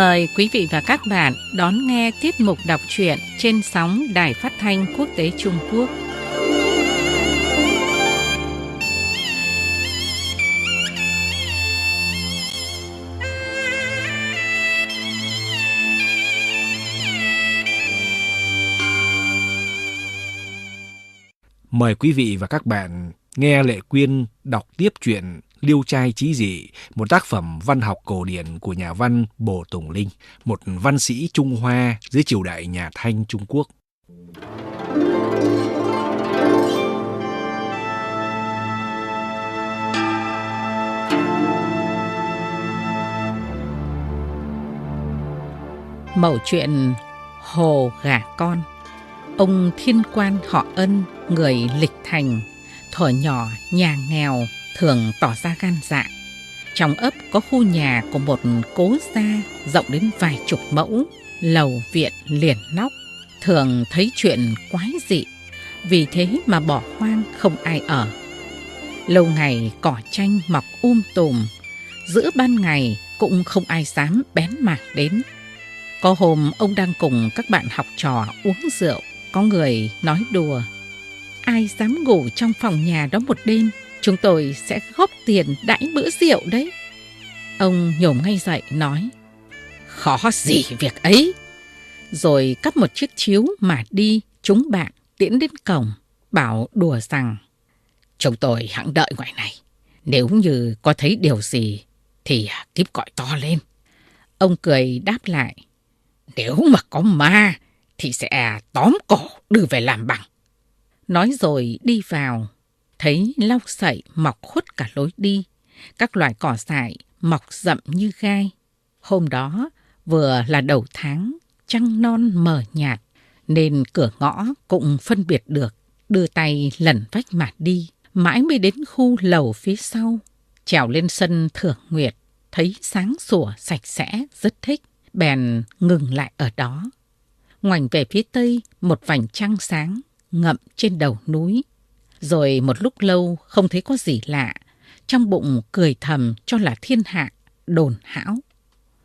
Mời quý vị và các bạn đón nghe tiết mục đọc truyện trên sóng Đài Phát thanh Quốc tế Trung Quốc. Mời quý vị và các bạn nghe Lệ Quyên đọc tiếp chuyện Liêu trai trí dị, một tác phẩm văn học cổ điển của nhà văn Bồ Tùng Linh, một văn sĩ Trung Hoa dưới triều đại nhà Thanh Trung Quốc. Mẩu chuyện Hồ Gà Con Ông thiên quan họ ân, người lịch thành, thuở nhỏ nhà nghèo thường tỏ ra gan dạ. Trong ấp có khu nhà của một cố gia rộng đến vài chục mẫu, lầu viện liền nóc, thường thấy chuyện quái dị, vì thế mà bỏ hoang không ai ở. Lâu ngày cỏ tranh mọc um tùm, giữa ban ngày cũng không ai dám bén mảng đến. Có hôm ông đang cùng các bạn học trò uống rượu, có người nói đùa. Ai dám ngủ trong phòng nhà đó một đêm Chúng tôi sẽ góp tiền đãi bữa rượu đấy. Ông nhổm ngay dậy nói. Khó gì việc ấy. Rồi cắp một chiếc chiếu mà đi chúng bạn tiễn đến cổng, bảo đùa rằng Chúng tôi hãng đợi ngoài này. Nếu như có thấy điều gì thì kíp gọi to lên. Ông cười đáp lại. Nếu mà có ma thì sẽ tóm cổ đưa về làm bằng. Nói rồi đi vào thấy lau sậy mọc khuất cả lối đi, các loại cỏ dại mọc rậm như gai. Hôm đó vừa là đầu tháng, trăng non mờ nhạt, nên cửa ngõ cũng phân biệt được, đưa tay lẩn vách mà đi, mãi mới đến khu lầu phía sau. Trèo lên sân thưởng nguyệt, thấy sáng sủa sạch sẽ, rất thích, bèn ngừng lại ở đó. Ngoảnh về phía tây, một vành trăng sáng, ngậm trên đầu núi, rồi một lúc lâu không thấy có gì lạ, trong bụng cười thầm cho là thiên hạ, đồn hão.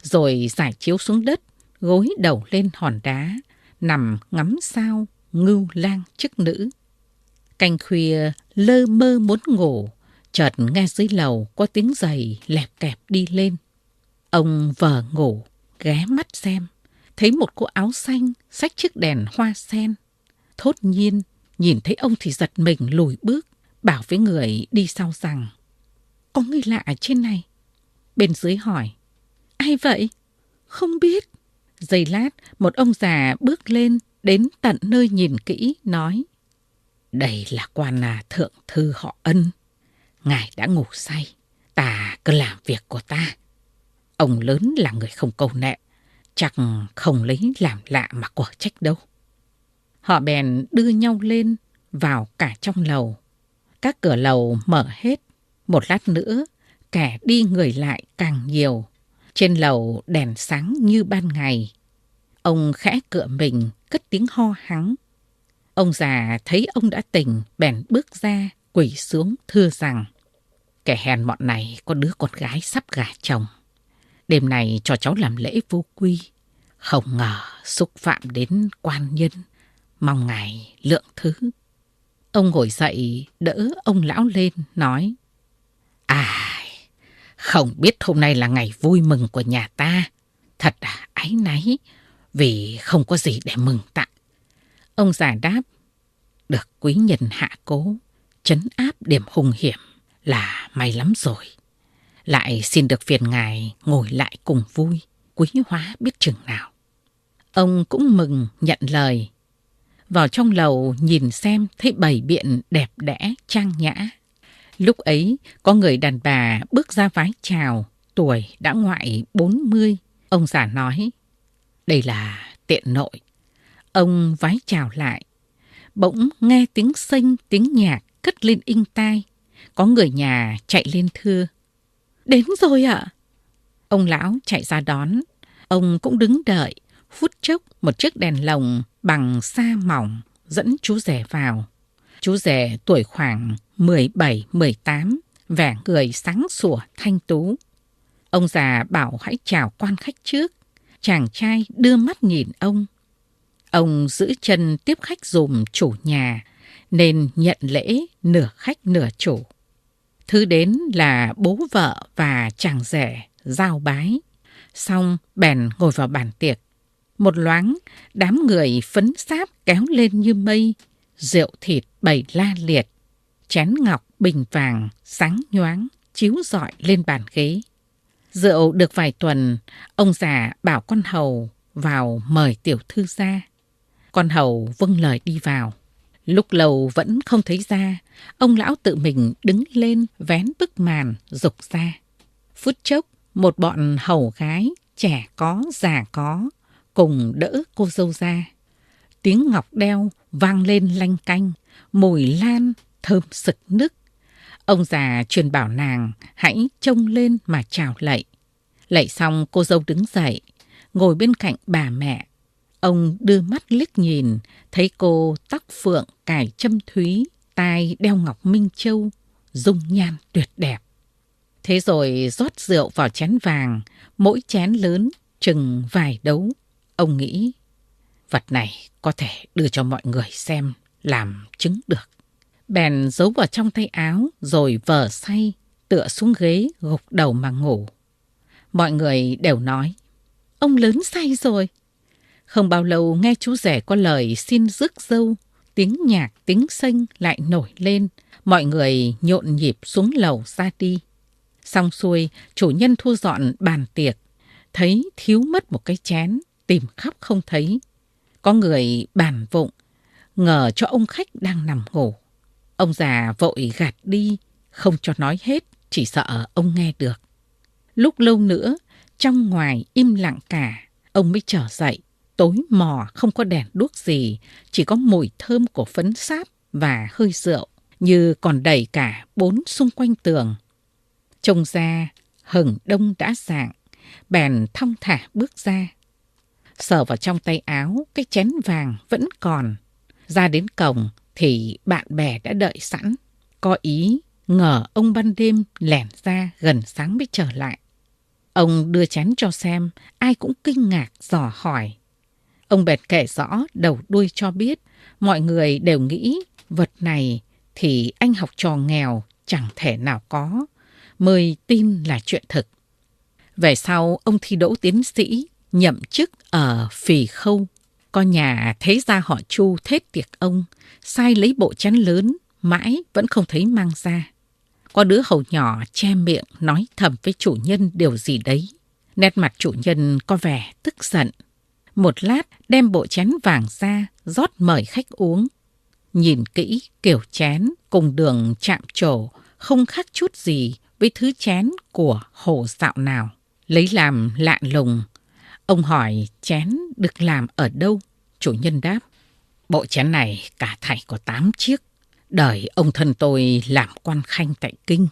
Rồi giải chiếu xuống đất, gối đầu lên hòn đá, nằm ngắm sao, ngưu lang chức nữ. Canh khuya lơ mơ muốn ngủ, chợt nghe dưới lầu có tiếng giày lẹp kẹp đi lên. Ông vờ ngủ, ghé mắt xem, thấy một cô áo xanh xách chiếc đèn hoa sen. Thốt nhiên Nhìn thấy ông thì giật mình lùi bước, bảo với người đi sau rằng Có người lạ ở trên này. Bên dưới hỏi Ai vậy? Không biết. Giây lát, một ông già bước lên đến tận nơi nhìn kỹ, nói Đây là quan là thượng thư họ ân. Ngài đã ngủ say, ta cứ làm việc của ta. Ông lớn là người không câu nệ, chắc không lấy làm lạ mà quả trách đâu. Họ bèn đưa nhau lên vào cả trong lầu. Các cửa lầu mở hết. Một lát nữa, kẻ đi người lại càng nhiều. Trên lầu đèn sáng như ban ngày. Ông khẽ cựa mình, cất tiếng ho hắng. Ông già thấy ông đã tỉnh, bèn bước ra, quỳ xuống thưa rằng Kẻ hèn mọn này có đứa con gái sắp gả chồng. Đêm này cho cháu làm lễ vô quy. Không ngờ xúc phạm đến quan nhân mong ngài lượng thứ. Ông ngồi dậy, đỡ ông lão lên, nói. À, không biết hôm nay là ngày vui mừng của nhà ta. Thật là áy náy, vì không có gì để mừng tặng. Ông già đáp, được quý nhân hạ cố, chấn áp điểm hung hiểm là may lắm rồi. Lại xin được phiền ngài ngồi lại cùng vui, quý hóa biết chừng nào. Ông cũng mừng nhận lời, vào trong lầu nhìn xem thấy bầy biện đẹp đẽ, trang nhã. Lúc ấy, có người đàn bà bước ra vái chào, tuổi đã ngoại 40. Ông già nói, đây là tiện nội. Ông vái chào lại. Bỗng nghe tiếng xinh, tiếng nhạc cất lên inh tai. Có người nhà chạy lên thưa. Đến rồi ạ. Ông lão chạy ra đón. Ông cũng đứng đợi. Phút chốc một chiếc đèn lồng bằng sa mỏng dẫn chú rể vào. Chú rể tuổi khoảng 17-18, vẻ người sáng sủa thanh tú. Ông già bảo hãy chào quan khách trước. chàng trai đưa mắt nhìn ông. Ông giữ chân tiếp khách dùm chủ nhà, nên nhận lễ nửa khách nửa chủ. Thứ đến là bố vợ và chàng rể giao bái. Xong bèn ngồi vào bàn tiệc. Một loáng, đám người phấn sáp kéo lên như mây, rượu thịt bày la liệt, chén ngọc bình vàng sáng nhoáng chiếu rọi lên bàn ghế. Rượu được vài tuần, ông già bảo con hầu vào mời tiểu thư ra. Con hầu vâng lời đi vào. Lúc lâu vẫn không thấy ra, ông lão tự mình đứng lên vén bức màn rục ra. Phút chốc, một bọn hầu gái, trẻ có, già có, cùng đỡ cô dâu ra. Tiếng ngọc đeo vang lên lanh canh, mùi lan, thơm sực nức. Ông già truyền bảo nàng hãy trông lên mà chào lạy. Lạy xong cô dâu đứng dậy, ngồi bên cạnh bà mẹ. Ông đưa mắt liếc nhìn, thấy cô tóc phượng cài châm thúy, tai đeo ngọc minh châu, dung nhan tuyệt đẹp. Thế rồi rót rượu vào chén vàng, mỗi chén lớn chừng vài đấu. Ông nghĩ, vật này có thể đưa cho mọi người xem, làm chứng được. Bèn giấu vào trong tay áo rồi vờ say, tựa xuống ghế gục đầu mà ngủ. Mọi người đều nói, ông lớn say rồi. Không bao lâu nghe chú rể có lời xin rước dâu, tiếng nhạc tiếng xanh lại nổi lên, mọi người nhộn nhịp xuống lầu ra đi. Xong xuôi, chủ nhân thu dọn bàn tiệc, thấy thiếu mất một cái chén, tìm khắp không thấy. Có người bàn vụng, ngờ cho ông khách đang nằm ngủ. Ông già vội gạt đi, không cho nói hết, chỉ sợ ông nghe được. Lúc lâu nữa, trong ngoài im lặng cả, ông mới trở dậy. Tối mò không có đèn đuốc gì, chỉ có mùi thơm của phấn sáp và hơi rượu, như còn đầy cả bốn xung quanh tường. Trông ra, hừng đông đã dạng, bèn thong thả bước ra. Sờ vào trong tay áo, cái chén vàng vẫn còn. Ra đến cổng thì bạn bè đã đợi sẵn. Có ý ngờ ông ban đêm lẻn ra gần sáng mới trở lại. Ông đưa chén cho xem, ai cũng kinh ngạc dò hỏi. Ông bẹt kể rõ đầu đuôi cho biết, mọi người đều nghĩ vật này thì anh học trò nghèo chẳng thể nào có, mời tin là chuyện thực. Về sau, ông thi đỗ tiến sĩ, nhậm chức ở Phì Khâu. Con nhà thế gia họ Chu thết tiệc ông, sai lấy bộ chén lớn, mãi vẫn không thấy mang ra. Có đứa hầu nhỏ che miệng nói thầm với chủ nhân điều gì đấy. Nét mặt chủ nhân có vẻ tức giận. Một lát đem bộ chén vàng ra, rót mời khách uống. Nhìn kỹ kiểu chén cùng đường chạm trổ, không khác chút gì với thứ chén của hồ dạo nào. Lấy làm lạ lùng. Ông hỏi chén được làm ở đâu? Chủ nhân đáp, bộ chén này cả thảy có 8 chiếc. Đời ông thân tôi làm quan khanh tại kinh,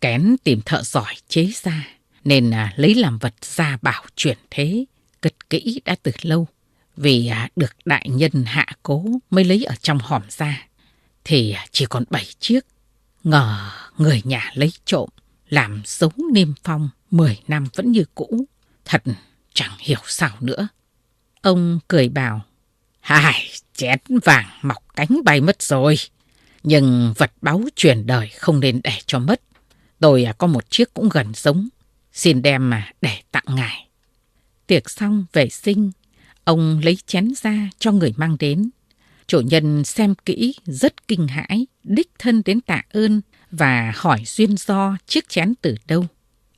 kén tìm thợ giỏi chế ra, nên à, lấy làm vật gia bảo chuyển thế, cất kỹ đã từ lâu. Vì à, được đại nhân hạ cố mới lấy ở trong hòm ra, thì à, chỉ còn bảy chiếc. Ngờ người nhà lấy trộm, làm dấu niêm phong, mười năm vẫn như cũ. Thật chẳng hiểu sao nữa. Ông cười bảo, Hai, chén vàng mọc cánh bay mất rồi. Nhưng vật báu truyền đời không nên để cho mất. Tôi à, có một chiếc cũng gần giống. Xin đem mà để tặng ngài. Tiệc xong vệ sinh, ông lấy chén ra cho người mang đến. Chủ nhân xem kỹ rất kinh hãi, đích thân đến tạ ơn và hỏi duyên do chiếc chén từ đâu.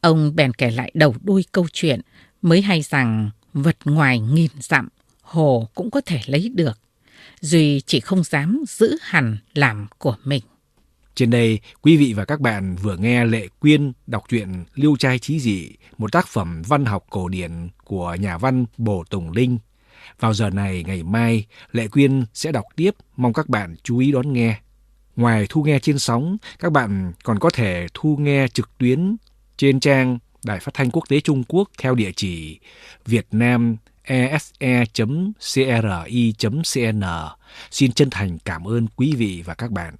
Ông bèn kể lại đầu đuôi câu chuyện, mới hay rằng vật ngoài nghìn dặm, hồ cũng có thể lấy được. Duy chỉ không dám giữ hẳn làm của mình. Trên đây, quý vị và các bạn vừa nghe Lệ Quyên đọc truyện Liêu trai trí dị, một tác phẩm văn học cổ điển của nhà văn Bồ Tùng Linh. Vào giờ này ngày mai, Lệ Quyên sẽ đọc tiếp, mong các bạn chú ý đón nghe. Ngoài thu nghe trên sóng, các bạn còn có thể thu nghe trực tuyến trên trang Đài Phát thanh Quốc tế Trung Quốc theo địa chỉ Việt Nam ese.cri.cn. Xin chân thành cảm ơn quý vị và các bạn.